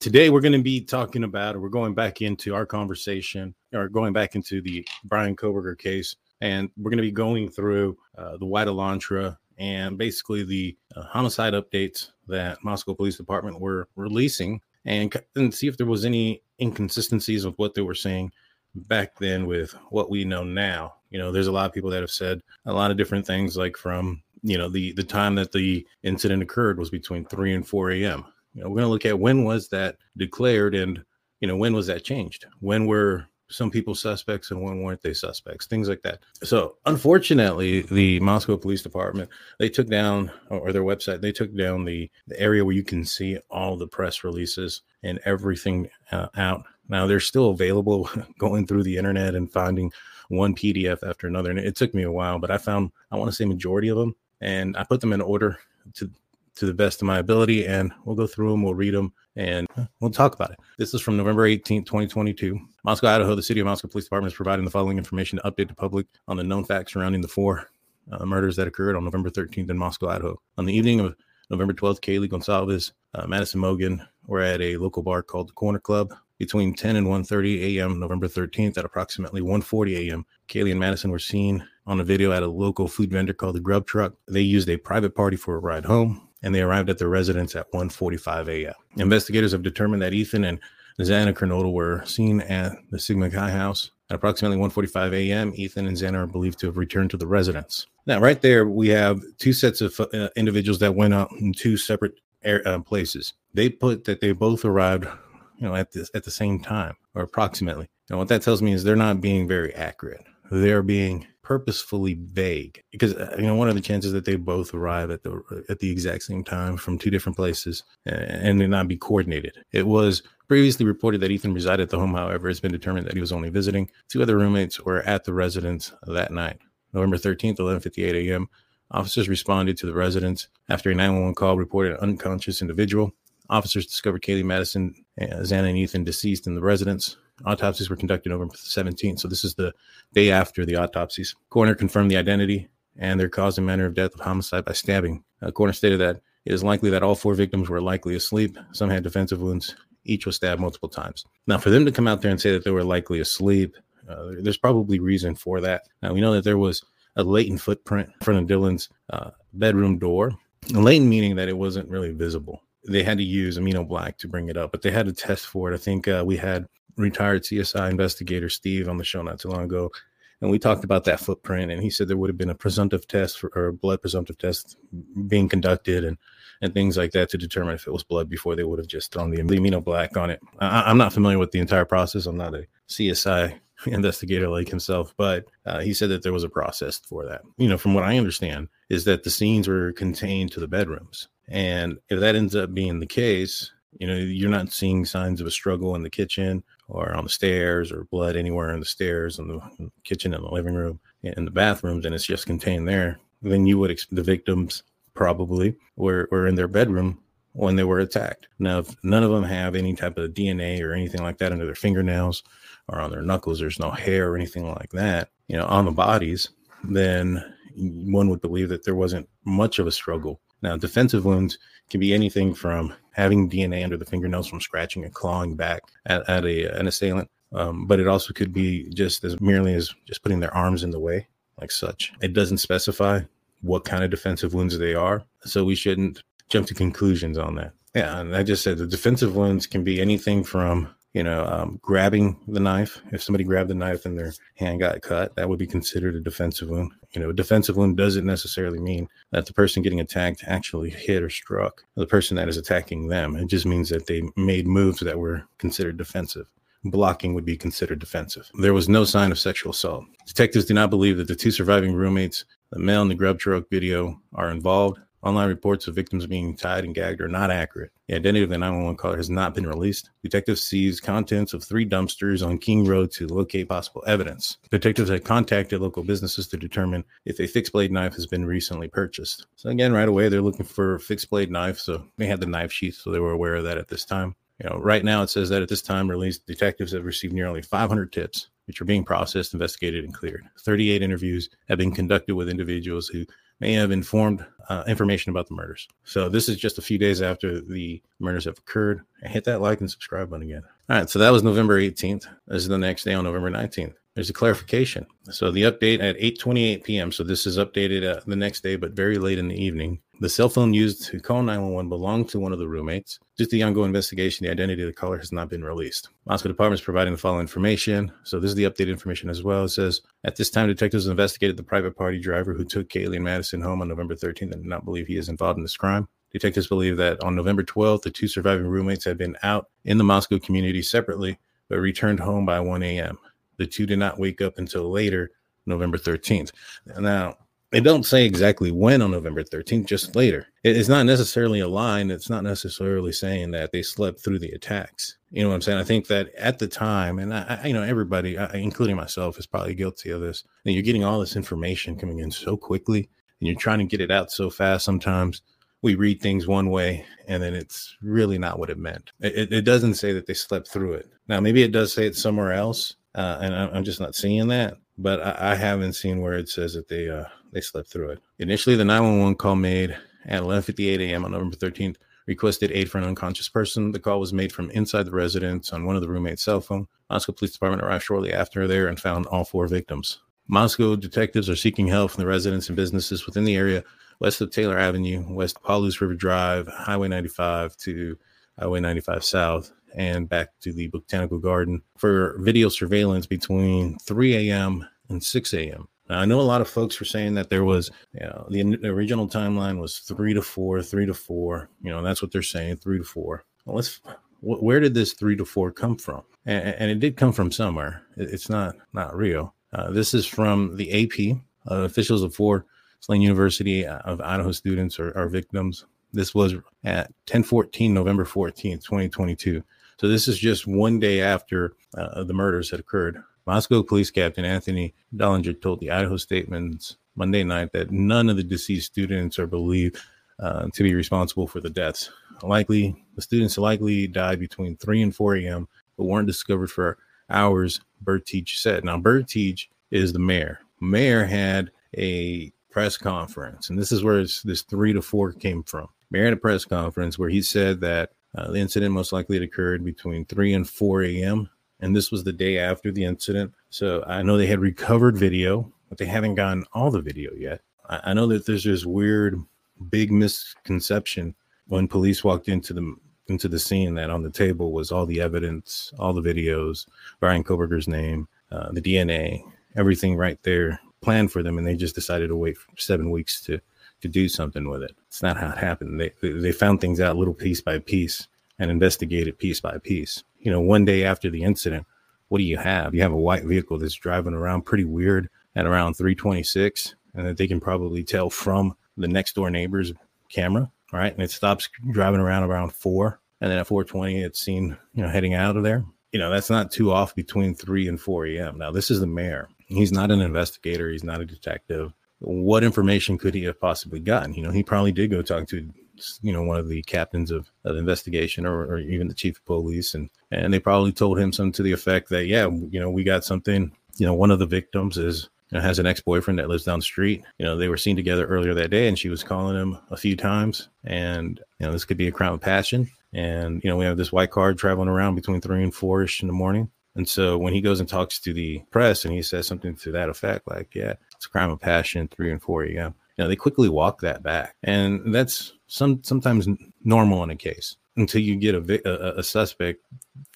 Today, we're going to be talking about, or we're going back into our conversation, or going back into the Bryan Kohberger case, and we're going to be going through uh, the White Elantra and basically the uh, homicide updates that Moscow Police Department were releasing, and, and see if there was any inconsistencies with what they were saying back then with what we know now. You know, there's a lot of people that have said a lot of different things, like from you know the the time that the incident occurred was between 3 and 4 a.m you know we're going to look at when was that declared and you know when was that changed? When were some people suspects and when weren't they suspects? Things like that. So unfortunately the moscow police department they took down or their website they took down the, the area where you can see all the press releases and everything uh, out. Now they're still available going through the internet and finding one pdf after another and it took me a while but i found i want to say majority of them and I put them in order to to the best of my ability, and we'll go through them, we'll read them, and we'll talk about it. This is from November 18th, 2022. Moscow, Idaho. The City of Moscow Police Department is providing the following information to update the public on the known facts surrounding the four uh, murders that occurred on November 13th in Moscow, Idaho. On the evening of November 12th, Kaylee Goncalves, uh, Madison Mogen were at a local bar called the Corner Club between 10 and 1.30 a.m. November 13th at approximately 1.40 a.m. Kaylee and Madison were seen on a video at a local food vendor called the Grub Truck. They used a private party for a ride home, and they arrived at their residence at 1:45 a.m. Investigators have determined that Ethan and Xana Kernodle were seen at the Sigma Chi house at approximately 1:45 a.m. Ethan and Xana are believed to have returned to the residence. Now, right there, we have two sets of uh, individuals that went out in two separate air, uh, places. They put that they both arrived, you know, at this at the same time or approximately. And what that tells me is they're not being very accurate. They're being purposefully vague because uh, you know what are the chances that they both arrive at the at the exact same time from two different places and, they not be coordinated. It was previously reported that ethan resided at the home however it's been determined that he was only visiting two other roommates were at the residence that night. November 13th 11:58 a.m officers responded to the residence after a 911 call reported an unconscious individual. Officers discovered kaylee madison xana and ethan deceased in the residence Autopsies were conducted November 17th. So this is the day after the autopsies. Coroner confirmed the identity and their cause and manner of death of homicide by stabbing. Uh, coroner stated that it is likely that all four victims were likely asleep. Some had defensive wounds. Each was stabbed multiple times. Now, for them to come out there and say that they were likely asleep, uh, there's probably reason for that. Now, we know that there was a latent footprint in front of Dylan's uh, bedroom door. Latent meaning that it wasn't really visible. They had to use amido black to bring it up, but they had to test for it. I think uh, we had retired CSI investigator Steve on the show not too long ago, and we talked about that footprint. And he said there would have been a presumptive test for, or a blood presumptive test being conducted, and and things like that to determine if it was blood before they would have just thrown the amido black on it. I, am not familiar with the entire process. I'm not a CSI investigator like himself, but uh, he said that there was a process for that. You know, from what I understand, is that the scenes were contained to the bedrooms. And if that ends up being the case, you know, you're not seeing signs of a struggle in the kitchen or on the stairs or blood anywhere in the stairs in the, in kitchen and the living room and the bathrooms, and it's just contained there. Then you would expect the victims probably were, were in their bedroom when they were attacked. Now, if none of them have any type of DNA or anything like that under their fingernails or on their knuckles, there's no hair or anything like that, you know, on the bodies, then one would believe that there wasn't much of a struggle. Now, defensive wounds can be anything from having DNA under the fingernails from scratching and clawing back at, at a, an assailant, um, but it also could be just as merely as just putting their arms in the way, like such. It doesn't specify what kind of defensive wounds they are, so we shouldn't jump to conclusions on that. Yeah, and I just said the defensive wounds can be anything from you know, um, grabbing the knife. If somebody grabbed the knife and their hand got cut, that would be considered a defensive wound. You know, a defensive wound doesn't necessarily mean that the person getting attacked actually hit or struck the person that is attacking them. It just means that they made moves that were considered defensive. Blocking would be considered defensive. There was no sign of sexual assault. Detectives do not believe that the two surviving roommates, the male in the grub truck video, are involved Online reports of victims being tied and gagged are not accurate. The identity of the 911 caller has not been released. Detectives seized contents of three dumpsters on King Road to locate possible evidence. Detectives had contacted local businesses to determine if a fixed blade knife has been recently purchased. So again, right away they're looking for a fixed blade knife. So they had the knife sheath, so they were aware of that at this time. You know, right now it says that at this time, released detectives have received nearly 500 tips, which are being processed, investigated, and cleared. 38 interviews have been conducted with individuals who may have informed uh, information about the murders. So this is just a few days after the murders have occurred. Hit that like and subscribe button again. All right, so that was November 18th. This is the next day on November 19th. There's a clarification. So the update at 8:28 p.m. So this is updated uh, the next day, but very late in the evening. The cell phone used to call 911 belonged to one of the roommates. Due to the ongoing investigation, the identity of the caller has not been released. Moscow Department is providing the following information. So this is the updated information as well. It says at this time, detectives investigated the private party driver who took Kaylee and Madison home on November 13th and did not believe he is involved in this crime. Detectives believe that on November 12th, the two surviving roommates had been out in the Moscow community separately, but returned home by 1 a.m. The two did not wake up until later, November 13th. Now, they don't say exactly when on November 13th, just later. It's not necessarily a line. It's not necessarily saying that they slept through the attacks. You know what I'm saying? I think that at the time, and I, you know, everybody, including myself, is probably guilty of this. And you're getting all this information coming in so quickly, and you're trying to get it out so fast. Sometimes we read things one way, and then it's really not what it meant. It, it doesn't say that they slept through it. Now, maybe it does say it somewhere else, uh, and I'm just not seeing that. But I, I, haven't seen where it says that they uh, they slept through it. Initially, the 911 call made at 11:58 a.m. on November 13th requested aid for an unconscious person. The call was made from inside the residence on one of the roommates' cell phone. Moscow Police Department arrived shortly after there and found all four victims. Moscow detectives are seeking help from the residents and businesses within the area west of Taylor Avenue, west of Palouse River Drive, Highway 95 to Highway 95 South, and back to the Botanical Garden for video surveillance between 3 a.m. and 6 a.m. Now, I know a lot of folks were saying that there was, you know, the original timeline was three to four, three to four. You know, that's what they're saying, three to four. Well, let's. Where did this three to four come from? And, and it did come from somewhere. It's not not real. Uh, this is from the AP. Uh, officials of four Slane University uh, of Idaho students are, are victims. This was at 1014 November 14th, 2022. So this is just one day after uh, the murders had occurred. Moscow Police Captain Anthony Dahlinger told the Idaho Statesman Monday night that none of the deceased students are believed uh, to be responsible for the deaths. Likely, the students likely died between 3 and 4 a.m., but weren't discovered for hours, Burtich said. Now, Burtich is the mayor. Mayor had a press conference, and this is where this 3 to 4 came from. Mayor had a press conference where he said that uh, the incident most likely occurred between 3 and 4 a.m. And this was the day after the incident. So I know they had recovered video, but they haven't gotten all the video yet. I, I know that there's this weird, big misconception when police walked into the into the scene that on the table was all the evidence, all the videos, Bryan Kohberger's name, uh, the DNA, everything right there planned for them, and they just decided to wait seven weeks to to do something with it. It's not how it happened. They they found things out little piece by piece and investigated piece by piece. You know, one day after the incident, what do you have? You have a white vehicle that's driving around pretty weird at around 326, and that they can probably tell from the next door neighbor's camera, right? And it stops driving around around four, and then at 420, it's seen, you know, heading out of there. You know, that's not too off between 3 and 4 a.m. Now, this is the mayor. He's not an investigator. He's not a detective what information could he have possibly gotten? You know, he probably did go talk to, you know, one of the captains of, of investigation or, or even the chief of police, and and they probably told him something to the effect that, yeah, you know, we got something. You know, one of the victims is you know, has an ex-boyfriend that lives down the street. You know, they were seen together earlier that day, and she was calling him a few times. And you know, this could be a crime of passion. And you know, we have this white car traveling around between three and four ish in the morning. And so when he goes and talks to the press and he says something to that effect, like, yeah, it's a crime of passion, three and four a.m., you know, they quickly walk that back. And that's some sometimes normal in a case until you get a, a, a suspect.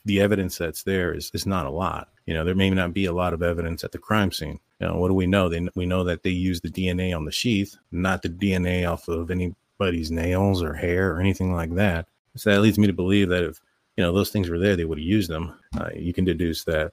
The evidence that's there is, is not a lot. You know, there may not be a lot of evidence at the crime scene. You know, what do we know? They, we know that they use the DNA on the sheath, not the DNA off of anybody's nails or hair or anything like that. So that leads me to believe that if you know those things were there they would have used them uh, you can deduce that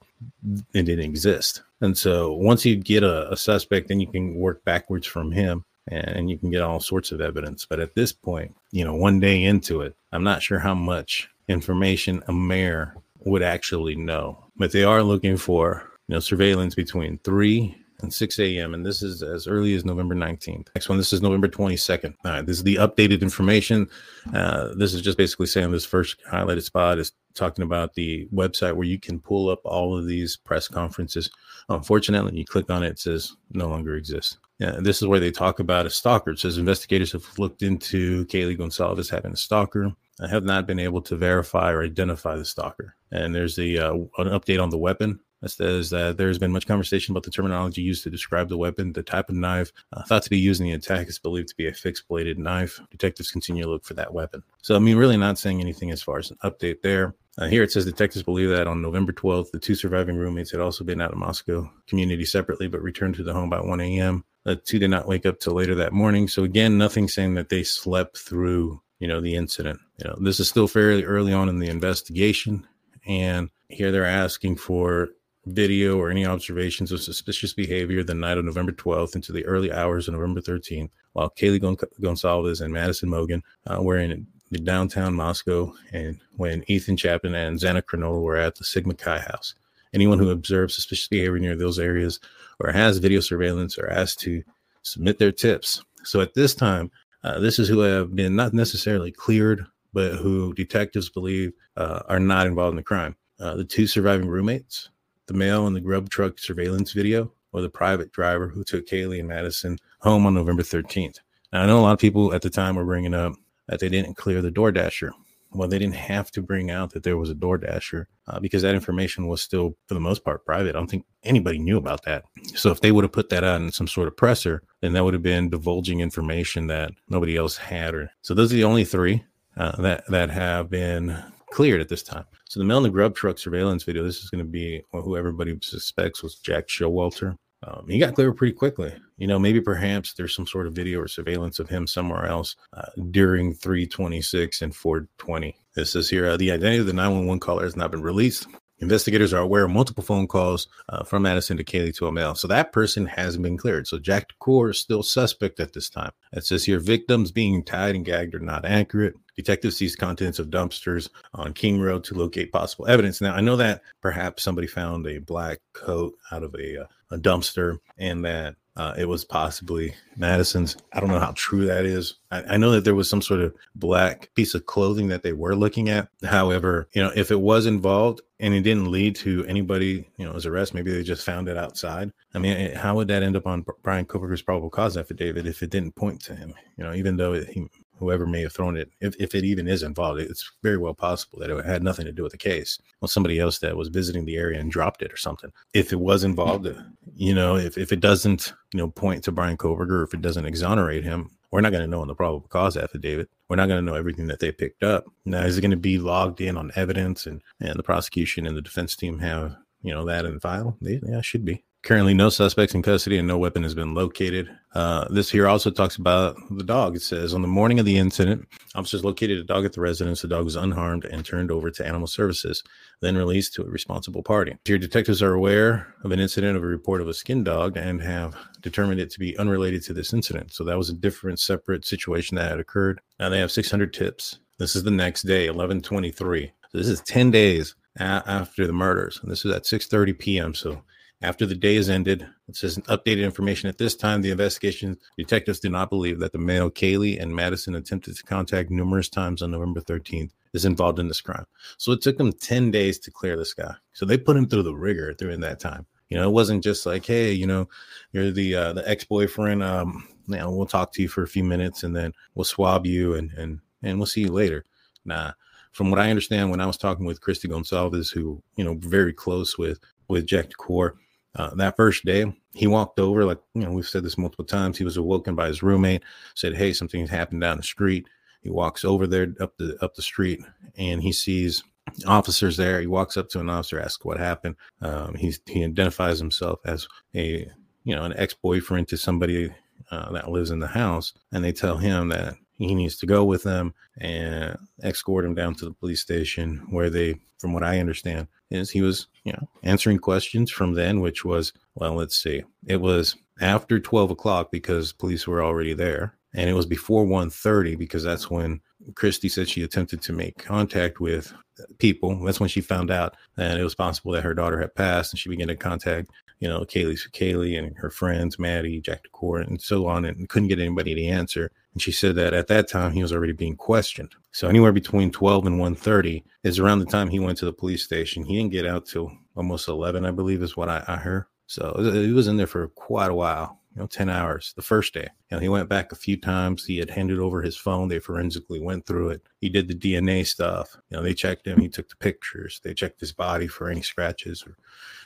it didn't exist and so once you get a, a, suspect then you can work backwards from him and you can get all sorts of evidence but at this point you know one day into it i'm not sure how much information a mayor would actually know but they are looking for you know surveillance between 3 and 6 a.m. And this is as early as November 19th. Next one, this is November 22nd. All right, this is the updated information. Uh, this is just basically saying this first highlighted spot is talking about the website where you can pull up all of these press conferences. Unfortunately, you click on it, it says no longer exists. Yeah, this is where they talk about a stalker. It says investigators have looked into Kaylee Goncalves having a stalker. I have not been able to verify or identify the stalker. And there's the uh, an update on the weapon that says that there's been much conversation about the terminology used to describe the weapon. The type of knife uh, thought to be used in the attack is believed to be a fixed bladed knife. Detectives continue to look for that weapon. So, I mean, really not saying anything as far as an update there. Uh, here it says detectives believe that on November 12th, the two surviving roommates had also been out of Moscow community separately, but returned to the home by 1 a.m. The two did not wake up till later that morning. So again, nothing saying that they slept through, you know, the incident. You know, this is still fairly early on in the investigation, and here they're asking for video or any observations of suspicious behavior the night of November 12th into the early hours of November 13th, while Kaylee Gon- Goncalves and Madison Mogen uh, were in the downtown Moscow, and when Ethan Chapin and Xana Kernodle were at the Sigma Chi house. Anyone who observes suspicious behavior near those areas or has video surveillance are asked to submit their tips. So at this time, uh, this is who have been not necessarily cleared, but who detectives believe uh, are not involved in the crime. Uh, the two surviving roommates, the male in the grub truck surveillance video, or the private driver who took Kaylee and Madison home on November 13th. Now, I know a lot of people at the time were bringing up that they didn't clear the door dasher. well, they didn't have to bring out that there was a DoorDasher uh, because that information was still, for the most part, private. I don't think anybody knew about that. So if they would have put that out in some sort of presser, then that would have been divulging information that nobody else had. Or so those are the only three uh, that that have been cleared at this time. So the Mel in the Grub Truck surveillance video, this is going to be who everybody suspects was Jack Showalter. Um, he got clear pretty quickly. You know, maybe perhaps there's some sort of video or surveillance of him somewhere else uh, during 326 and 420. This is here. Uh, the identity of the 911 caller has not been released. Investigators are aware of multiple phone calls uh, from Madison to Kaylee to a male. So that person has been cleared. So Jack DuCoeur is still suspect at this time. It says here victims being tied and gagged are not accurate. Detectives seized contents of dumpsters on King Road to locate possible evidence. Now, I know that perhaps somebody found a black coat out of a, uh, a dumpster and that uh, it was possibly Madison's. I don't know how true that is. I, I, know that there was some sort of black piece of clothing that they were looking at. However, you know, if it was involved and it didn't lead to anybody, you know, as arrest, maybe they just found it outside. I mean, eh, how would that end up on Bryan Kohberger's probable cause affidavit if it didn't point to him? You know, even though it, he whoever may have thrown it, if, if it even is involved, it's very well possible that it had nothing to do with the case. Well, somebody else that was visiting the area and dropped it or something. If it was involved, mm-hmm. you know, if, if it doesn't, you know, point to Bryan Kohberger, if it doesn't exonerate him, we're not going to know in the probable cause affidavit. We're not going to know everything that they picked up. Now, is it going to be logged in on evidence and, and the prosecution and the defense team have, you know, that in file? Yeah, should be. Currently, no suspects in custody and no weapon has been located. Uh, this here also talks about the dog. It says on the morning of the incident, officers located a dog at the residence. The dog was unharmed and turned over to animal services, then released to a responsible party. Here, detectives are aware of an incident of a report of a skin dog and have determined it to be unrelated to this incident. So that was a different, separate situation that had occurred. Now they have 600 tips. This is the next day, 1123. So this is 10 days a- after the murders. And this is at 6:30 p.m. So after the day is ended, it says updated information. At this time, the investigation detectives do not believe that the male Kaylee and Madison attempted to contact numerous times on November 13th is involved in this crime. So it took them 10 days to clear this guy. So they put him through the rigor during that time. You know, it wasn't just like, hey, you know, you're the uh, the ex boyfriend. Um, you know, we'll talk to you for a few minutes and then we'll swab you and and and we'll see you later. Nah, from what I understand, when I was talking with Christy Goncalves, who you know very close with with Jack DuCoeur, uh, that first day, he walked over, like, you know, we've said this multiple times. He was awoken by his roommate, said, Hey, something's happened down the street. He walks over there up the up the street and he sees officers there. He walks up to an officer, asks what happened. Um, he's he identifies himself as a you know an ex boyfriend to somebody uh, that lives in the house, and they tell him that he needs to go with them and escort him down to the police station where they from what i understand is he was you know answering questions from then which was well let's see. It was after 12 o'clock because police were already there. And it was before 1.30 because that's when christy said she attempted to make contact with people. That's when she found out that it was possible that her daughter had passed and she began to contact you know, Kaylee, Kaylee and her friends, Maddie, Jack DuCoeur, and so on, and couldn't get anybody to answer. And she said that at that time he was already being questioned. So anywhere between 12 and 1.30 is around the time he went to the police station. He didn't get out till almost 11, I believe is what I, I heard. So he was in there for quite a while you know, 10 hours the first day. You know, he went back a few times. He had handed over his phone. They forensically went through it. He did the DNA stuff. You know, they checked him. He took the pictures. They checked his body for any scratches or,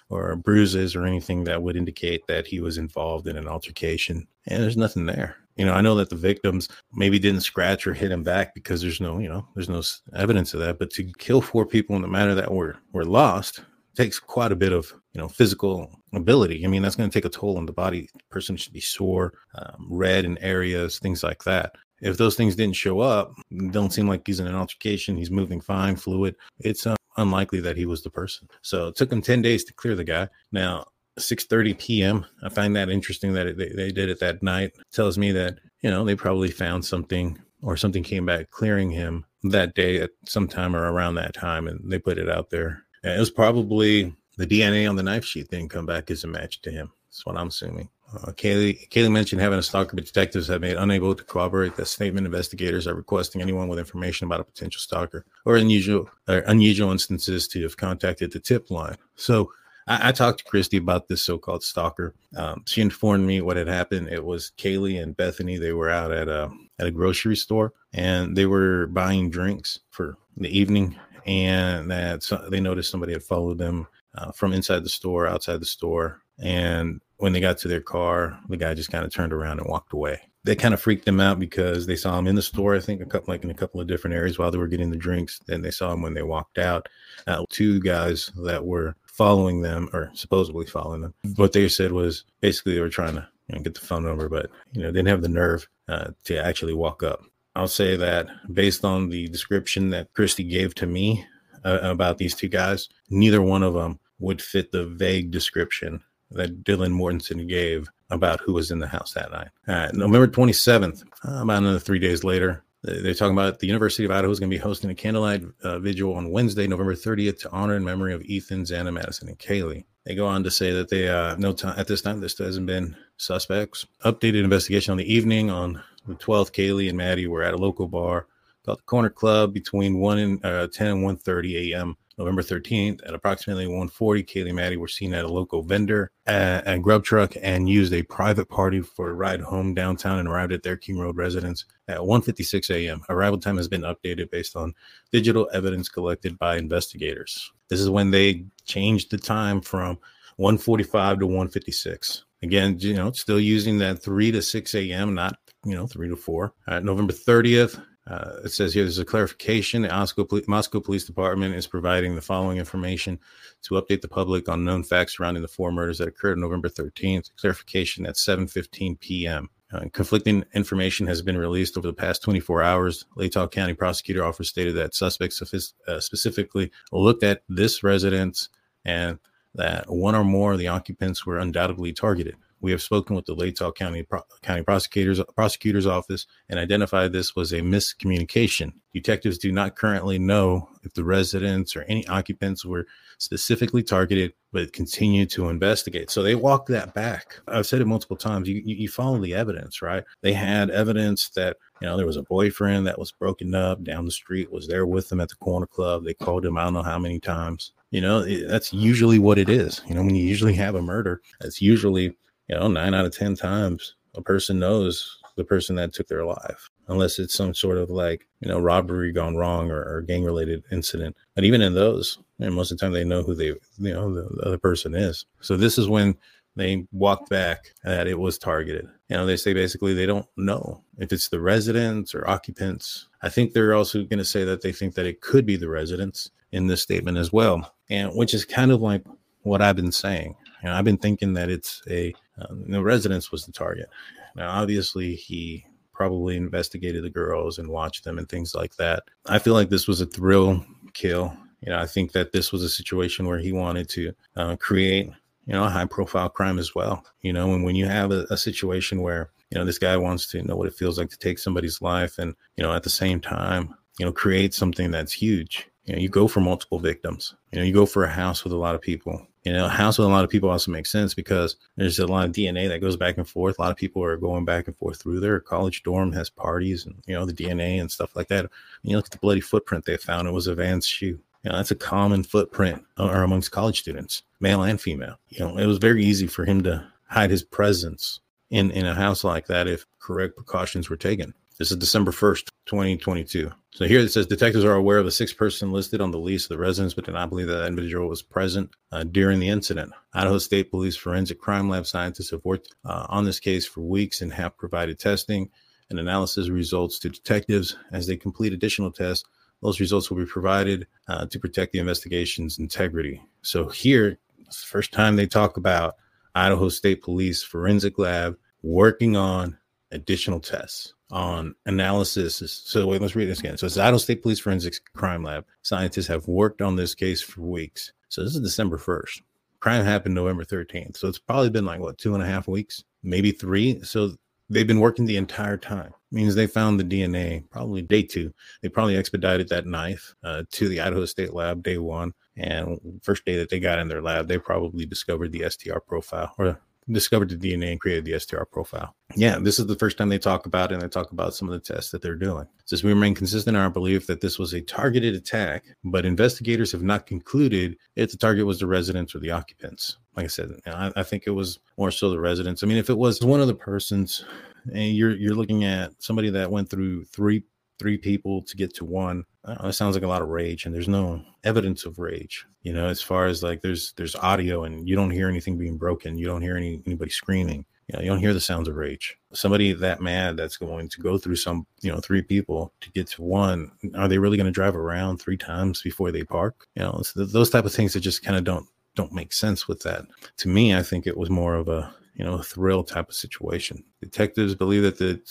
or bruises or anything that would indicate that he was involved in an altercation. And there's nothing there. You know, I know that the victims maybe didn't scratch or hit him back because there's no, you know, there's no evidence of that. But to kill four people in the manner that were were lost takes quite a bit of you know physical ability. I mean that's going to take a toll on the body. The person should be sore um, red in areas things like that. If those things didn't show up don't seem like he's in an altercation he's moving fine fluid it's uh, unlikely that he was the person. So it took him 10 days to clear the guy. Now 6:30 p.m. I find that interesting that they, they did it that night. It tells me that you know they probably found something or something came back clearing him that day at some time or around that time, and they put it out there it was probably the DNA on the knife sheet didn't come back as a match to him. That's what I'm assuming. Uh, Kaylee, Kaylee mentioned having a stalker, but detectives have made unable to corroborate that statement. Investigators are requesting anyone with information about a potential stalker or unusual or unusual instances to have contacted the tip line. So I, I talked to Christy about this so-called stalker. Um, she informed me what had happened. It was Kaylee and Bethany. They were out at a at a grocery store and they were buying drinks for the evening and that they noticed somebody had followed them uh, from inside the store, outside the store. And when they got to their car, the guy just kind of turned around and walked away. They kind of freaked them out because they saw him in the store, I think, a couple like in a couple of different areas while they were getting the drinks. Then they saw him when they walked out. Uh, two guys that were following them or supposedly following them. What they said was basically they were trying to you know, get the phone number, but you know didn't have the nerve uh, to actually walk up. I'll say that based on the description that Christy gave to me uh, about these two guys, neither one of them would fit the vague description that Dylan Mortensen gave about who was in the house that night. Uh, November 27th, uh, about another three days later, they're talking about the University of Idaho is going to be hosting a candlelight uh, vigil on Wednesday, November 30th, to honor and memory of Ethan, Xana, Madison, and Kaylee. They go on to say that they uh, no time at this time there still hasn't been suspects. Updated investigation on the evening on the 12th, Kaylee and Maddie were at a local bar called the Corner Club between 1 and uh, 10 and 1.30 a.m. November 13th at approximately 1.40, Kaylee and Maddie were seen at a local vendor at, at Grub Truck and used a private party for a ride home downtown and arrived at their King Road residence at 1.56 a.m. Arrival time has been updated based on digital evidence collected by investigators. This is when they changed the time from 145 to 156. Again, you know, still using that 3 to 6 a.m., not you know, three to four. Uh, November 30th, uh, it says here there's a clarification. The Moscow, Moscow Police Department is providing the following information to update the public on known facts surrounding the four murders that occurred on November 13th. Clarification at 7:15 p.m. Uh, conflicting information has been released over the past 24 hours. Latah County prosecutor office stated that suspects uh, specifically looked at this residence and that one or more of the occupants were undoubtedly targeted. We have spoken with the Latah County Pro- County Prosecutors Prosecutor's Office and identified this was a miscommunication. Detectives do not currently know if the residents or any occupants were specifically targeted, but continue to investigate. So they walk that back. I've said it multiple times. You, you, you follow the evidence, right? They had evidence that you know there was a boyfriend that was broken up down the street, was there with them at the corner club. They called him I don't know how many times. You know, that's usually what it is. You know, when you usually have a murder, that's usually you know, nine out of 10 times a person knows the person that took their life, unless it's some sort of like, you know, robbery gone wrong or, or gang related incident. But even in those, and most of the time they know who they, you know, the, the other person is. So this is when they walk back that it was targeted. You know, they say basically they don't know if it's the residents or occupants. I think they're also going to say that they think that it could be the residents in this statement as well. And which is kind of like what I've been saying. You know, I've been thinking that it's a um, the residence was the target. Now, obviously, he probably investigated the girls and watched them and things like that. I feel like this was a thrill kill. You know, I think that this was a situation where he wanted to uh, create, you know, a high profile crime as well. You know, and when you have a, a situation where, you know, this guy wants to know what it feels like to take somebody's life and, you know, at the same time, you know, create something that's huge. You know, you go for multiple victims. You know, you go for a house with a lot of people You know, house with a lot of people also makes sense because there's a lot of DNA that goes back and forth. A lot of people are going back and forth through there. College dorm has parties and, you know, the DNA and stuff like that. you look at the bloody footprint they found, it was a Vans shoe. You know, that's a common footprint or amongst college students, male and female. You know, it was very easy for him to hide his presence in, in a house like that if correct precautions were taken. This is December 1st, 2022. So here it says detectives are aware of the sixth person listed on the lease of the residence, but did not believe that, that individual was present uh, during the incident. Idaho State Police forensic crime lab scientists have worked uh, on this case for weeks and have provided testing and analysis results to detectives. As they complete additional tests, those results will be provided uh, to protect the investigation's integrity. So here, first time they talk about Idaho State Police forensic lab working on additional tests on analysis. So wait, let's read this again. So it's Idaho State Police Forensics Crime Lab. Scientists have worked on this case for weeks. So this is December 1st. Crime happened November 13th. So it's probably been like what, two and a half weeks, maybe three. So they've been working the entire time. Means they found the DNA probably day two. They probably expedited that knife uh, to the Idaho State lab day one. And first day that they got in their lab, they probably discovered the STR profile or discovered the DNA and created the STR profile. Yeah, this is the first time they talk about it and they talk about some of the tests that they're doing. It says we remain consistent in our belief that this was a targeted attack, but investigators have not concluded if the target was the residents or the occupants. Like I said, I, I think it was more so the residents. I mean, if it was one of the persons, and you're you're looking at somebody that went through three three people to get to one. Know, it sounds like a lot of rage, and there's no evidence of rage. You know, as far as like there's there's audio, and you don't hear anything being broken. You don't hear any anybody screaming. You know, you don't hear the sounds of rage. Somebody that mad that's going to go through some, you know, three people to get to one. Are they really going to drive around three times before they park? You know, those type of things that just kind of don't don't make sense with that. To me, I think it was more of a you know, thrill type of situation. Detectives believe that the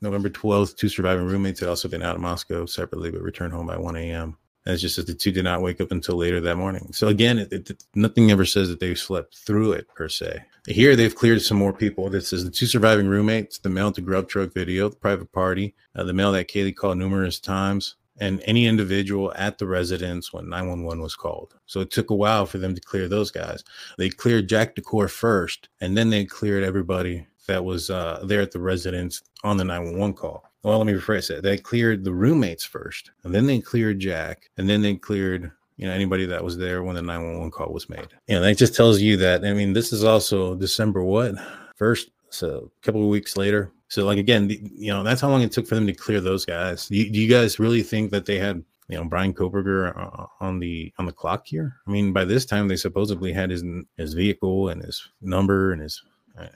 November 12th, two surviving roommates had also been out of Moscow separately, but returned home by 1 a.m. And it's just that the two did not wake up until later that morning. So again, it, it, nothing ever says that they slept through it per se. Here they've cleared some more people. This is the two surviving roommates, the male to grub truck video, the private party, uh, the male that Kaylee called numerous times, and any individual at the residence when 911 was called. So it took a while for them to clear those guys. They cleared Jack DuCoeur first, and then they cleared everybody that was uh, there at the residence on the 911 call. Well, let me rephrase it. They cleared the roommates first, and then they cleared Jack, and then they cleared you know anybody that was there when the 911 call was made. Know, that just tells you that. I mean, this is also December what first, so a couple of weeks later, so like again, you know, that's how long it took for them to clear those guys. Do you, do you guys really think that they had you know Bryan Kohberger uh, on the on the clock here? I mean, by this time they supposedly had his his vehicle and his number and his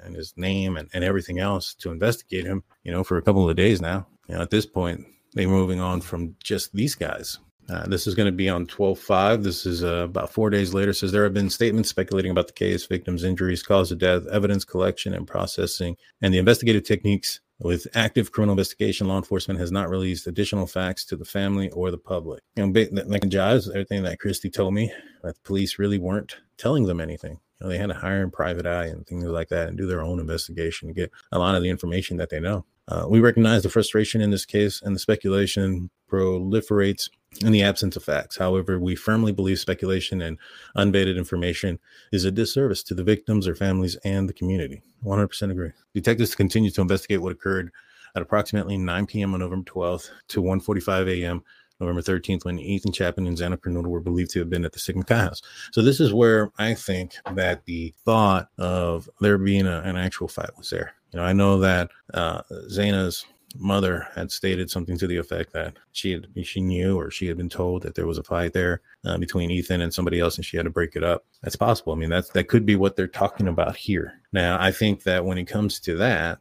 and his name and, and everything else to investigate him. You know, for a couple of days now. You know, at this point, they're moving on from just these guys. Uh, this is going to be on 12-5. This is uh, about four days later. It Says there have been statements speculating about the case, victims' injuries, cause of death, evidence collection and processing, and the investigative techniques. With active criminal investigation, law enforcement has not released additional facts to the family or the public. You know, like jives everything that Christy told me that the police really weren't telling them anything. You know, they had to hire a private eye and things like that and do their own investigation to get a lot of the information that they know. Uh, we recognize the frustration in this case and the speculation proliferates in the absence of facts. However, we firmly believe speculation and unvetted information is a disservice to the victims, their families, and the community. 100% agree. Detectives continue to investigate what occurred at approximately 9 p.m. on November 12th to 1:45 a.m. November 13th, when Ethan Chapman and Xana Kernodle were believed to have been at the Sigma Chi house. So this is where I think that the thought of there being a, an actual fight was there. You know, I know that uh, Xana's mother had stated something to the effect that she had she knew or she had been told that there was a fight there uh, between Ethan and somebody else and she had to break it up. That's possible. I mean, that's that could be what they're talking about here. Now, I think that when it comes to that,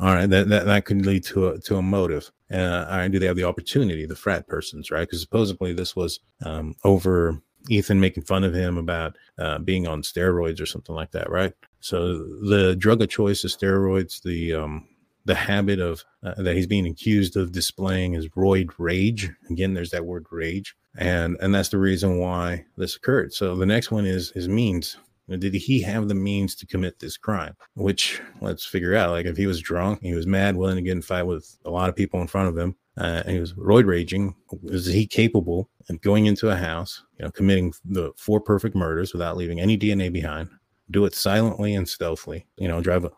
all right, that that, that could lead to a to a motive. Uh, all right, do they have the opportunity, the frat persons, right? Because supposedly this was um, over Ethan making fun of him about uh, being on steroids or something like that, right? So the drug of choice is steroids. The um, the habit of uh, that he's being accused of displaying is roid rage. Again, there's that word rage, and and that's the reason why this occurred. So the next one is his means. Did he have the means to commit this crime? Which let's figure out. Like if he was drunk, he was mad, willing to get in fight with a lot of people in front of him, uh, and he was roid raging. Was he capable of going into a house, you know, committing the four perfect murders without leaving any DNA behind, do it silently and stealthily, you know, drive a,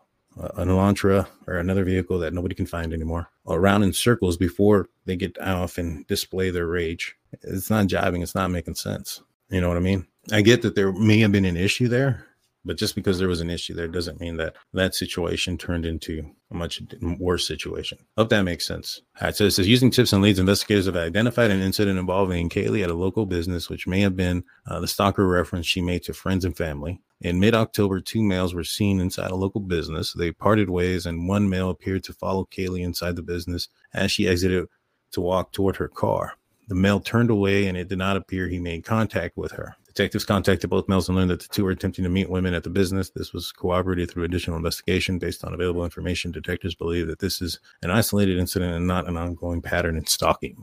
an Elantra or another vehicle that nobody can find anymore around in circles before they get off and display their rage. It's not jiving. It's not making sense. You know what I mean? I get that there may have been an issue there, but just because there was an issue there doesn't mean that that situation turned into a much worse situation. Hope that makes sense. All right, so it says using tips and leads, investigators have identified an incident involving Kaylee at a local business, which may have been uh, the stalker reference she made to friends and family. In mid October, two males were seen inside a local business. They parted ways, and one male appeared to follow Kaylee inside the business as she exited to walk toward her car. The male turned away, and it did not appear he made contact with her. Detectives contacted both males and learned that the two were attempting to meet women at the business. This was corroborated through additional investigation. Based on available information, detectives believe that this is an isolated incident and not an ongoing pattern in stalking.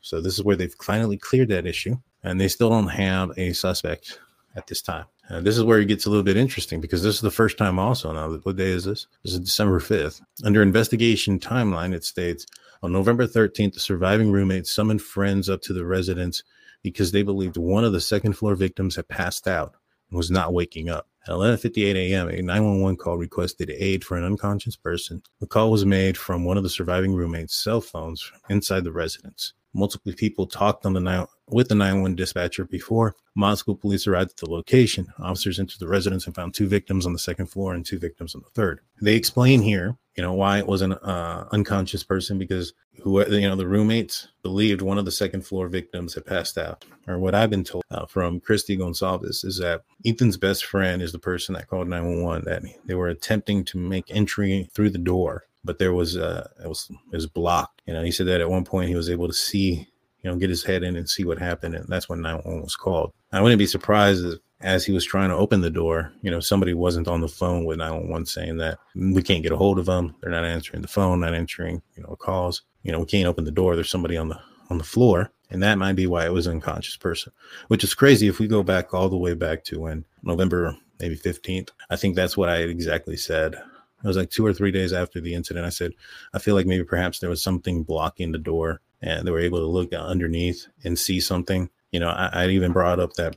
So, this is where they've finally cleared that issue, and they still don't have a suspect at this time. Uh, this is where it gets a little bit interesting because this is the first time also. Now, what day is this? This is December 5th. Under investigation timeline, it states on November 13th, the surviving roommates summoned friends up to the residence because they believed one of the second floor victims had passed out and was not waking up. At 11:58 a.m., a 911 call requested aid for an unconscious person. The call was made from one of the surviving roommates' cell phones inside the residence. Multiple people talked on the night with the 911 dispatcher before Moscow police arrived at the location. Officers entered the residence and found two victims on the second floor and two victims on the third. They explain here, you know, why it was an uh, unconscious person because who, you know, the roommates believed one of the second floor victims had passed out. Or what I've been told uh, from Christy Goncalves is that Ethan's best friend is the person that called 911 that they were attempting to make entry through the door but there was uh it was it was blocked. You know, he said that at one point he was able to see, you know, get his head in and see what happened, and that's when 911 was called. I wouldn't be surprised if, as he was trying to open the door, you know, somebody wasn't on the phone with 911 saying that we can't get a hold of them. They're not answering the phone, not answering, you know, calls. You know, we can't open the door. There's somebody on the on the floor. And that might be why it was an unconscious person, which is crazy if we go back all the way back to when November maybe 15th. I think that's what I exactly said it was like two or three days after the incident. I said, I feel like maybe perhaps there was something blocking the door and they were able to look underneath and see something. You know, I, I even brought up that,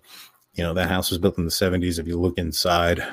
you know, that house was built in the 70s. If you look inside,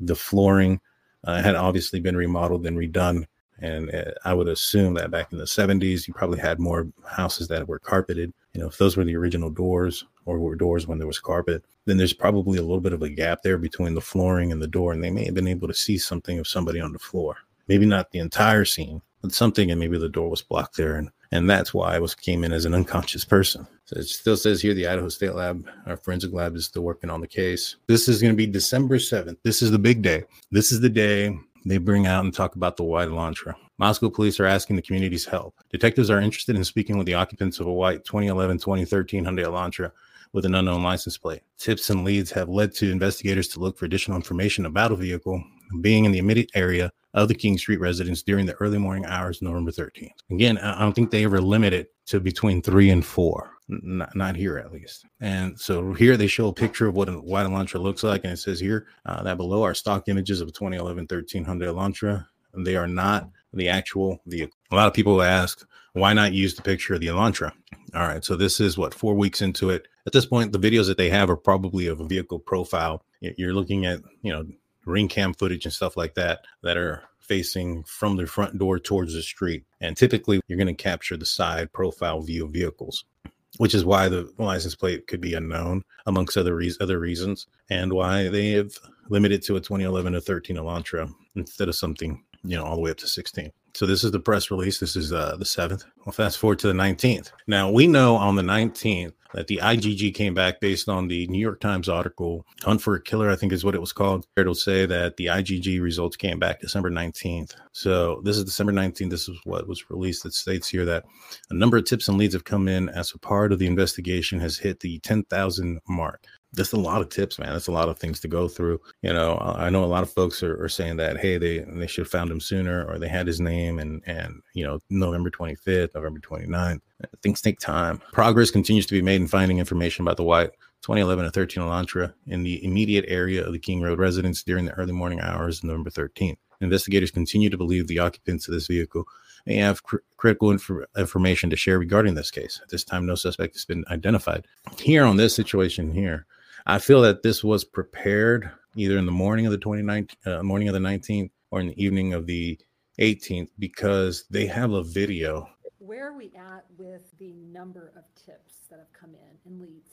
the flooring uh, had obviously been remodeled and redone. And uh, I would assume that back in the 70s, you probably had more houses that were carpeted. You know, if those were the original doors or were doors when there was carpet, then there's probably a little bit of a gap there between the flooring and the door. And they may have been able to see something of somebody on the floor. Maybe not the entire scene, but something. And maybe the door was blocked there. And, and that's why I was came in as an unconscious person. So it still says here the Idaho State Lab, our forensic lab is still working on the case. This is going to be December 7th. This is the big day. This is the day they bring out and talk about the white Elantra. Moscow police are asking the community's help. Detectives are interested in speaking with the occupants of a white 2011 2013 Hyundai Elantra with an unknown license plate. Tips and leads have led to investigators to look for additional information about a vehicle being in the immediate area of the King Street residence during the early morning hours, November 13th. Again, I don't think they ever limit it to between three and four, not, not here at least. And so here they show a picture of what a white Elantra looks like, and it says here uh, that below are stock images of a 2011 13 Hyundai Elantra. They are not the actual vehicle. A lot of people ask, why not use the picture of the Elantra? All right, so this is what four weeks into it. At this point, the videos that they have are probably of a vehicle profile. You're looking at, you know, ring cam footage and stuff like that that are facing from the front door towards the street. And typically, you're going to capture the side profile view of vehicles, which is why the license plate could be unknown, amongst other re- other reasons, and why they have limited to a 2011 or 13 Elantra instead of something you know all the way up to 16. So this is the press release. This is uh, the 7th. We'll fast forward to the 19th. Now, we know on the 19th that the IGG came back based on the New York Times article, Hunt for a Killer, I think is what it was called. It'll say that the IGG results came back December 19th. So this is December 19th. This is what was released. It states here that a number of tips and leads have come in as a part of the investigation has hit the 10,000 mark that's a lot of tips, man. That's a lot of things to go through. You know, I know a lot of folks are, are saying that, hey, they they should have found him sooner, or they had his name, and and you know, November 25th, November 29th. Things take time. Progress continues to be made in finding information about the white 2011 and 13 Elantra in the immediate area of the King Road residence during the early morning hours of November 13th. Investigators continue to believe the occupants of this vehicle may have cr- critical inf- information to share regarding this case. At this time, no suspect has been identified. Here on this situation here, I feel that this was prepared either in the morning of the 29th, uh, morning of the 19th, or in the evening of the 18th because they have a video. Where are we at with the number of tips that have come in and leads?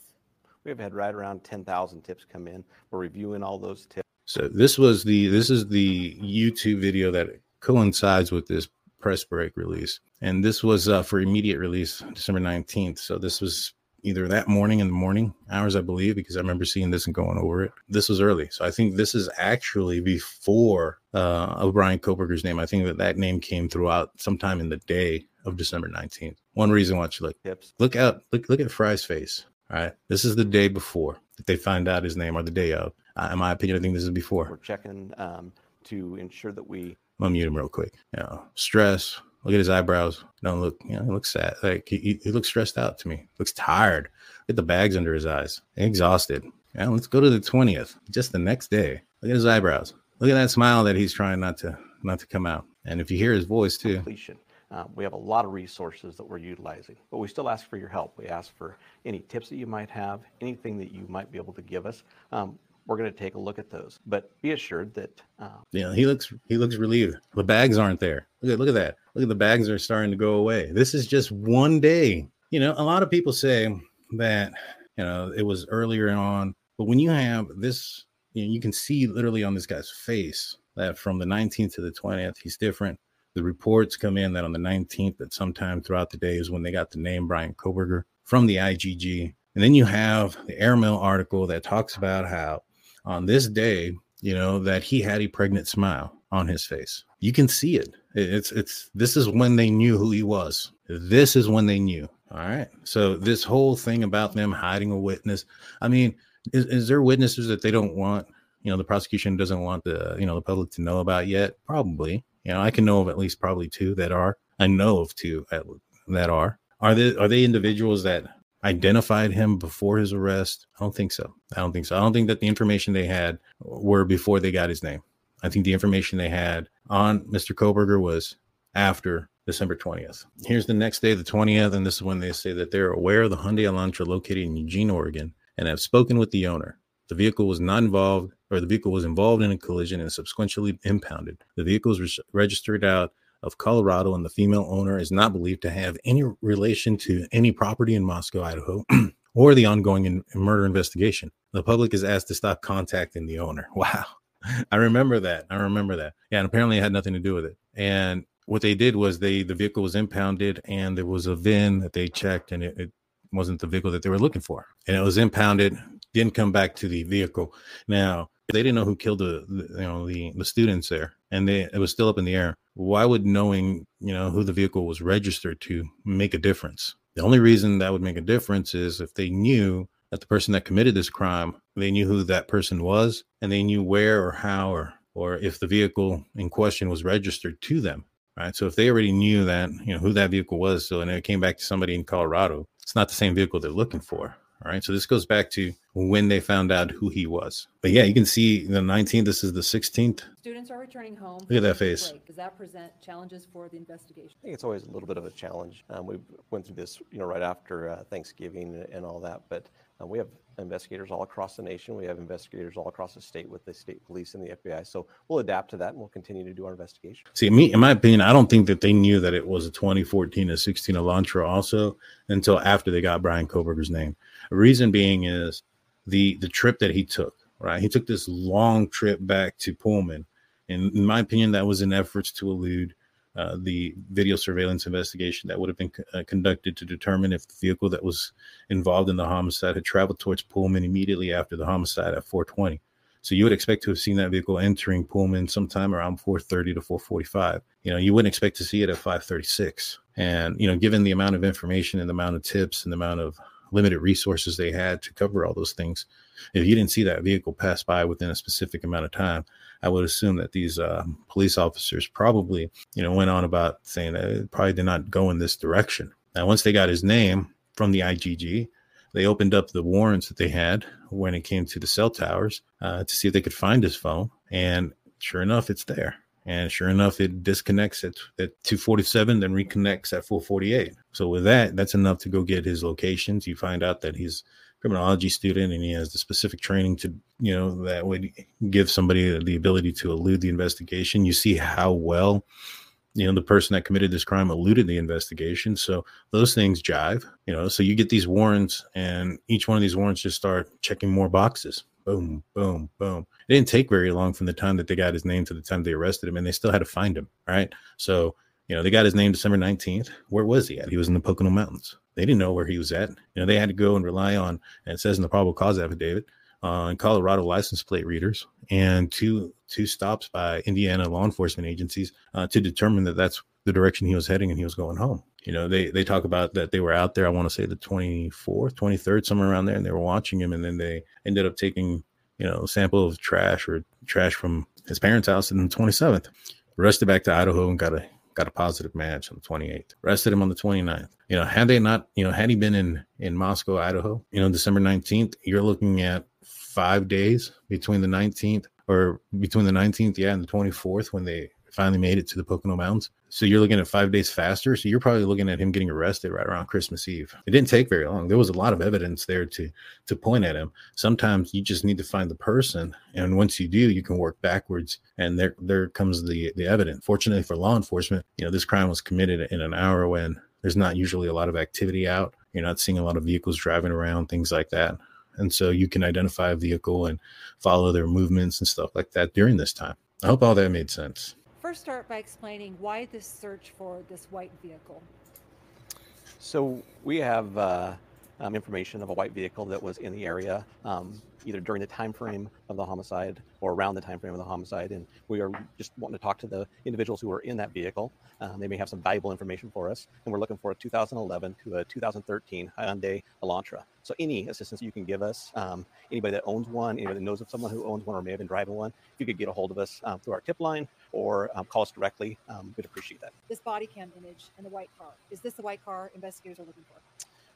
We've had right around 10,000 tips come in. We're reviewing all those tips. So this was the this is the YouTube video that coincides with this press break release, and this was uh, for immediate release December 19th. So this was either that morning in the morning hours, I believe, because I remember seeing this and going over it. This was early. So I think this is actually before uh, of Bryan Kohberger's name. I think that that name came throughout sometime in the day of December 19th. One reason why you look, tips. look out, look, look at Fry's face. All right. This is the day before that they find out his name or the day of. Uh, in my opinion, I think this is before. We're checking um, to ensure that we. I'll mute him real quick. You know, stress, Look at his eyebrows. Don't look, you know, he looks sad. Like he, he looks stressed out to me. Looks tired. Look at the bags under his eyes. Exhausted. Yeah, let's go to the 20th, just the next day. Look at his eyebrows. Look at that smile that he's trying not to not to come out. And if you hear his voice too. Completion. Uh, we have a lot of resources that we're utilizing, but we still ask for your help. We ask for any tips that you might have, anything that you might be able to give us. Um, we're going to take a look at those. But be assured that uh, yeah, he looks he looks relieved. The bags aren't there. Look at look at that. Look at the bags are starting to go away. This is just one day. You know, a lot of people say that you know it was earlier on, but when you have this, you, know, you can see literally on this guy's face that from the 19th to the 20th, he's different. The reports come in that on the 19th, that sometime throughout the day is when they got the name Bryan Kohberger from the IGG. And then you have the airmail article that talks about how on this day, you know, that he had a pregnant smile on his face. You can see it. It's it's this is when they knew who he was. This is when they knew. All right. So this whole thing about them hiding a witness, I mean, is, is there witnesses that they don't want, you know, the prosecution doesn't want the, you know, the public to know about yet? Probably. You know, I can know of at least probably two that are. I know of two that are. Are they are they individuals that identified him before his arrest? I don't think so. I don't think so. I don't think that the information they had were before they got his name. I think the information they had on Mr. Kohberger was after December 20th. Here's the next day, the 20th, and this is when they say that they're aware of the Hyundai Elantra located in Eugene, Oregon, and have spoken with the owner. The vehicle was not involved, or the vehicle was involved in a collision and subsequently impounded. The vehicle was re- registered out of Colorado, and the female owner is not believed to have any relation to any property in Moscow, Idaho, or the ongoing in- murder investigation. The public is asked to stop contacting the owner. Wow. I remember that. I remember that. Yeah, and apparently it had nothing to do with it. And what they did was they the vehicle was impounded and there was a VIN that they checked and it, it wasn't the vehicle that they were looking for. And it was impounded, didn't come back to the vehicle. Now they didn't know who killed the, the, you know the the students there and they it was still up in the air. Why would knowing you know who the vehicle was registered to make a difference? The only reason that would make a difference is if they knew that the person that committed this crime they knew who that person was and they knew where or how or or if the vehicle in question was registered to them right? So if they already knew that you know who that vehicle was so and it came back to somebody in colorado it's not the same vehicle they're looking for all right. So this goes back to when they found out who he was. But yeah, you can see the 19th. This is the 16th. Students are returning home. Look at that face. Break. Does that present challenges for the investigation? I think it's always a little bit of a challenge. Um, we went through this, you know, right after uh, Thanksgiving and all that. But uh, we have investigators all across the nation. We have investigators all across the state with the state police and the FBI. So we'll adapt to that and we'll continue to do our investigation. See, me, in my opinion, I don't think that they knew that it was a 2014 to 16 Elantra also until after they got Bryan Kohberger's name. The reason being is the the trip that he took. Right, he took this long trip back to Pullman, and in my opinion, that was in efforts to elude uh, the video surveillance investigation that would have been uh, conducted to determine if the vehicle that was involved in the homicide had traveled towards Pullman immediately after the homicide at 420. So you would expect to have seen that vehicle entering Pullman sometime around 4:30 to 4:45. You know, you wouldn't expect to see it at 5:36. And you know, given the amount of information and the amount of tips and the amount of limited resources they had to cover all those things. If you didn't see that vehicle pass by within a specific amount of time, I would assume that these uh, police officers probably, you know, went on about saying that it probably did not go in this direction. Now, once they got his name from the IGG, they opened up the warrants that they had when it came to the cell towers uh, to see if they could find his phone. And sure enough, it's there. And sure enough, it disconnects at, at 247, then reconnects at 448. So with that, that's enough to go get his locations. You find out that he's criminology student and he has the specific training to you know that would give somebody the ability to elude the investigation. You see how well you know the person that committed this crime eluded the investigation. So those things jive you know. So you get these warrants and each one of these warrants just start checking more boxes. Boom boom boom. It didn't take very long from the time that they got his name to the time they arrested him and they still had to find him right? So you know they got his name december 19th where was he at? He was in the pocono mountains they didn't know where he was at you know they had to go and rely on and it says in the probable cause affidavit uh, in Colorado license plate readers and two two stops by Indiana law enforcement agencies uh, to determine that that's the direction he was heading and he was going home. You know, they they talk about that they were out there. I want to say the 24th, 23rd, somewhere around there, and they were watching him, and then they ended up taking you know a sample of trash or trash from his parents' house on the 27th. rushed it back to Idaho and got a got a positive match on the 28th. Arrested him on the 29th. You know, had they not, you know, had he been in in Moscow, Idaho, you know, December 19th, you're looking at five days between the 19th or between the 19th, yeah, and the 24th when they finally made it to the Pocono Mountains. So you're looking at five days faster. So you're probably looking at him getting arrested right around Christmas Eve. It didn't take very long. There was a lot of evidence there to to point at him. Sometimes you just need to find the person, and once you do, you can work backwards, and there there comes the the evidence. Fortunately for law enforcement, you know this crime was committed in an hour when there's not usually a lot of activity out. You're not seeing a lot of vehicles driving around, things like that and so you can identify a vehicle and follow their movements and stuff like that during this time. I hope all that made sense. First, start by explaining why this search for this white vehicle. So we have uh, um, information of a white vehicle that was in the area. Um, either during the time frame of the homicide or around the time frame of the homicide. And we are just wanting to talk to the individuals who were in that vehicle. Um, they may have some valuable information for us. And we're looking for a 2011 to a 2013 Hyundai Elantra. So any assistance you can give us, um, anybody that owns one, anybody that knows of someone who owns one or may have been driving one, if you could get a hold of us um, through our tip line or um, call us directly, um, we'd appreciate that. This body cam image and the white car, is this the white car investigators are looking for?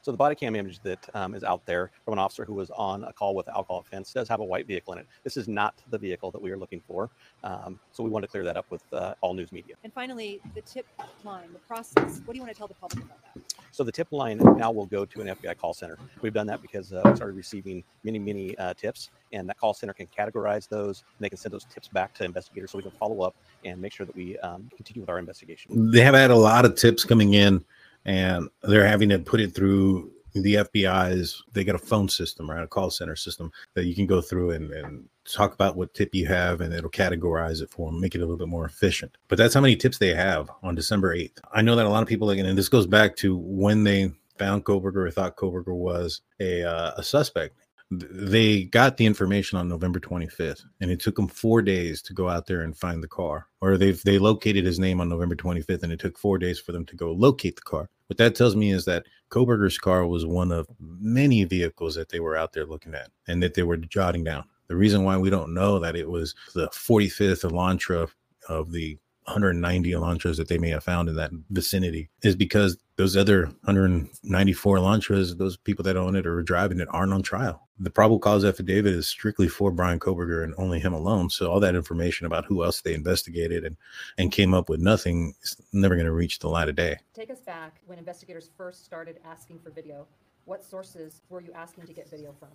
So the body cam image that um, is out there from an officer who was on a call with the alcohol offense does have a white vehicle in it. This is not the vehicle that we are looking for. Um, so we want to clear that up with uh, all news media. And finally, the tip line, the process. What do you want to tell the public about that? So the tip line now will go to an FBI call center. We've done that because uh, we started receiving many, many uh, tips, and that call center can categorize those, and they can send those tips back to investigators so we can follow up and make sure that we um, continue with our investigation. They have had a lot of tips coming in and they're having to put it through the FBI's. They got a phone system, right? A call center system that you can go through and, and talk about what tip you have, and it'll categorize it for them, make it a little bit more efficient. But that's how many tips they have on December 8th. I know that a lot of people, and this goes back to when they found Kohberger or thought Kohberger was a, uh, a suspect they got the information on November 25th, and it took them four days to go out there and find the car. Or they've they located his name on November 25th, and it took four days for them to go locate the car. What that tells me is that Kohberger's car was one of many vehicles that they were out there looking at, and that they were jotting down. The reason why we don't know that it was the 45th Elantra of the 190 Elantras that they may have found in that vicinity is because those other 194 Elantras, those people that own it or are driving it aren't on trial. The probable cause affidavit is strictly for Bryan Kohberger and only him alone. So all that information about who else they investigated and and came up with nothing is never going to reach the light of day. Take us back when investigators first started asking for video. What sources were you asking to get video from?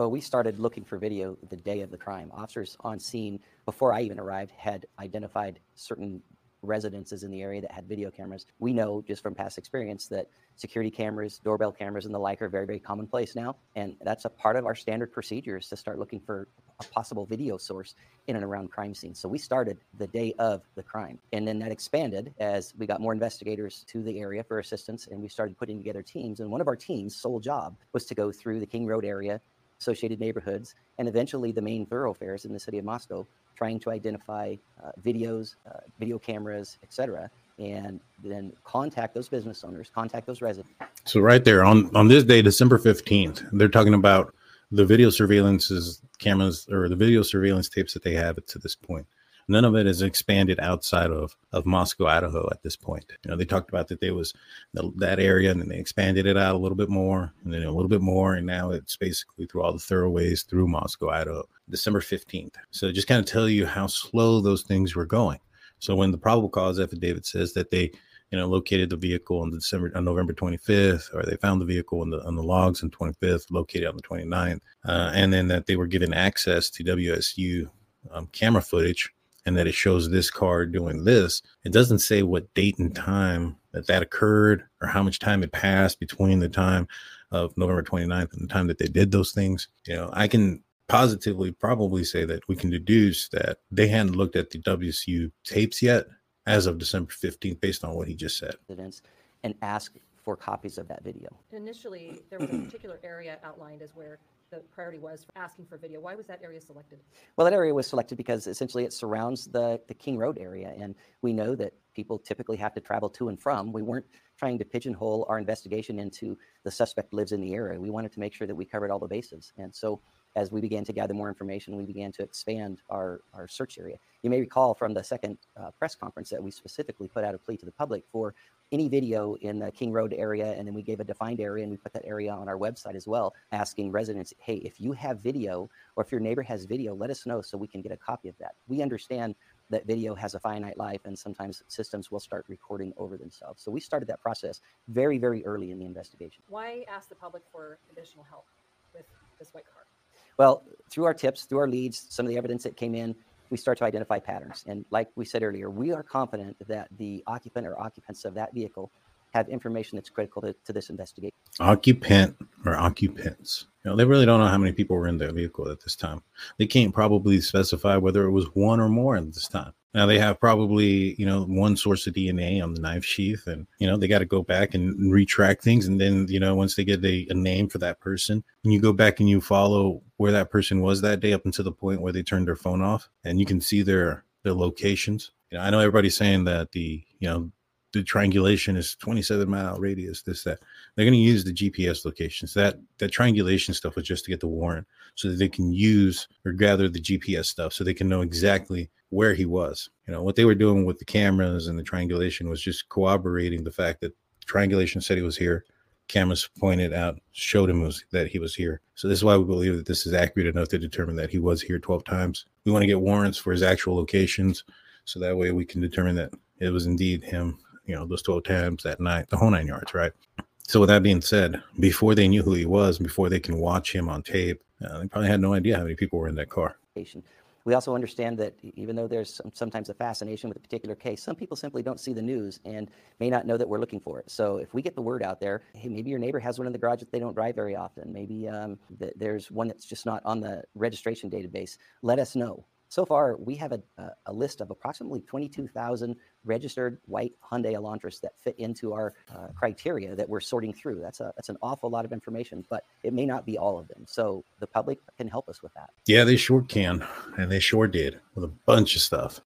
Well, we started looking for video the day of the crime. Officers on scene, before I even arrived, had identified certain residences in the area that had video cameras. We know just from past experience that security cameras, doorbell cameras, and the like are very, very commonplace now. And that's a part of our standard procedures to start looking for a possible video source in and around crime scenes. So we started the day of the crime. And then that expanded as we got more investigators to the area for assistance and we started putting together teams. And one of our teams' sole job was to go through the King Road area associated neighborhoods, and eventually the main thoroughfares in the city of Moscow, trying to identify uh, videos, uh, video cameras, etc., and then contact those business owners, contact those residents. So right there on on this day, December fifteenth, they're talking about the video surveillance cameras or the video surveillance tapes that they have to this point none of it has expanded outside of of Moscow, Idaho at this point. You know, they talked about that there was the, that area, and then they expanded it out a little bit more, and then a little bit more, and now it's basically through all the thoroughways through Moscow, Idaho. December fifteenth. So just kind of tell you how slow those things were going. So when the probable cause affidavit says that they, you know, located the vehicle on December on November 25th, or they found the vehicle on the on the logs on 25th, located on the 29th, uh, and then that they were given access to WSU um, camera footage, and that it shows this car doing this. It doesn't say what date and time that that occurred, or how much time had passed between the time of November 29th and the time that they did those things. You know, I can positively probably say that we can deduce that they hadn't looked at the WSU tapes yet as of December 15th, based on what he just said. Evidence and ask for copies of that video. Initially, there was a particular area outlined as where the priority was for asking for video. Why was that area selected? Well, that area was selected because essentially it surrounds the, the King Road area. And we know that people typically have to travel to and from. We weren't trying to pigeonhole our investigation into the suspect lives in the area. We wanted to make sure that we covered all the bases. And so as we began to gather more information, we began to expand our, our search area. You may recall from the second uh, press conference that we specifically put out a plea to the public for any video in the King Road area, and then we gave a defined area and we put that area on our website as well, asking residents, hey, if you have video or if your neighbor has video, let us know so we can get a copy of that. We understand that video has a finite life and sometimes systems will start recording over themselves. So we started that process very, very early in the investigation. Why ask the public for additional help with this white car? Well, through our tips, through our leads, some of the evidence that came in, we start to identify patterns. And like we said earlier, we are confident that the occupant or occupants of that vehicle have information that's critical to, to this investigation. Occupant or occupants. You know, they really don't know how many people were in their vehicle at this time. They can't probably specify whether it was one or more at this time. Now they have probably, you know, one source of DNA on the knife sheath, and you know they got to go back and retract things. And then, you know, once they get a, a name for that person, and you go back and you follow where that person was that day up until the point where they turned their phone off, and you can see their their locations. You know, I know everybody's saying that the, you know, the triangulation is 27 mile radius this that they're going to use the gps locations that that triangulation stuff was just to get the warrant so that they can use or gather the gps stuff so they can know exactly where he was you know what they were doing with the cameras and the triangulation was just corroborating the fact that triangulation said he was here cameras pointed out showed him was, that he was here so this is why we believe that this is accurate enough to determine that he was here 12 times we want to get warrants for his actual locations so that way we can determine that it was indeed him you know, those 12 times that night, the whole nine yards, right? So, with that being said, before they knew who he was, before they can watch him on tape, uh, they probably had no idea how many people were in that car. We also understand that even though there's some, sometimes a fascination with a particular case, some people simply don't see the news and may not know that we're looking for it. So if we get the word out there, hey, maybe your neighbor has one in the garage that they don't drive very often. Maybe um, th- there's one that's just not on the registration database. Let us know. So far, we have a, a list of approximately 22,000 registered white Hyundai Elantras that fit into our uh, criteria that we're sorting through. That's a that's an awful lot of information, but it may not be all of them. So the public can help us with that. Yeah, they sure can, and they sure did with a bunch of stuff.